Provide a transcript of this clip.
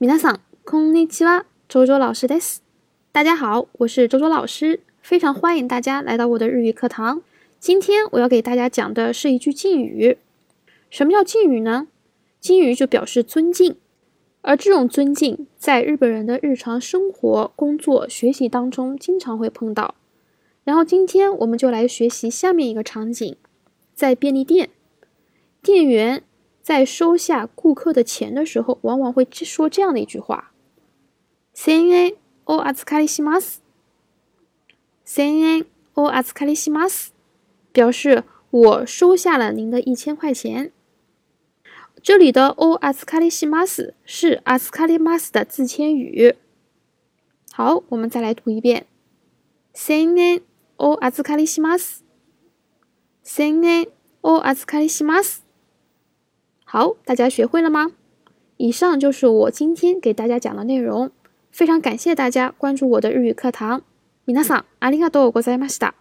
皆さん、こんにちは。周周老师です。大家好，我是周周老师，非常欢迎大家来到我的日语课堂。今天我要给大家讲的是一句敬语。什么叫敬语呢？敬语就表示尊敬，而这种尊敬在日本人的日常生活、工作、学习当中经常会碰到。然后今天我们就来学习下面一个场景，在便利店，店员。 在收下顾客的钱的时候，往往会说这样的一句话：“千円お預かりします。”千円お預かりします，表示我收下了您的一千块钱。这里的お預かりします是預かります的自谦语。好，我们再来读一遍：千円お預かりします。 好，大家学会了吗？以上就是我今天给大家讲的内容。非常感谢大家关注我的日语课堂。皆さんありがとうございました。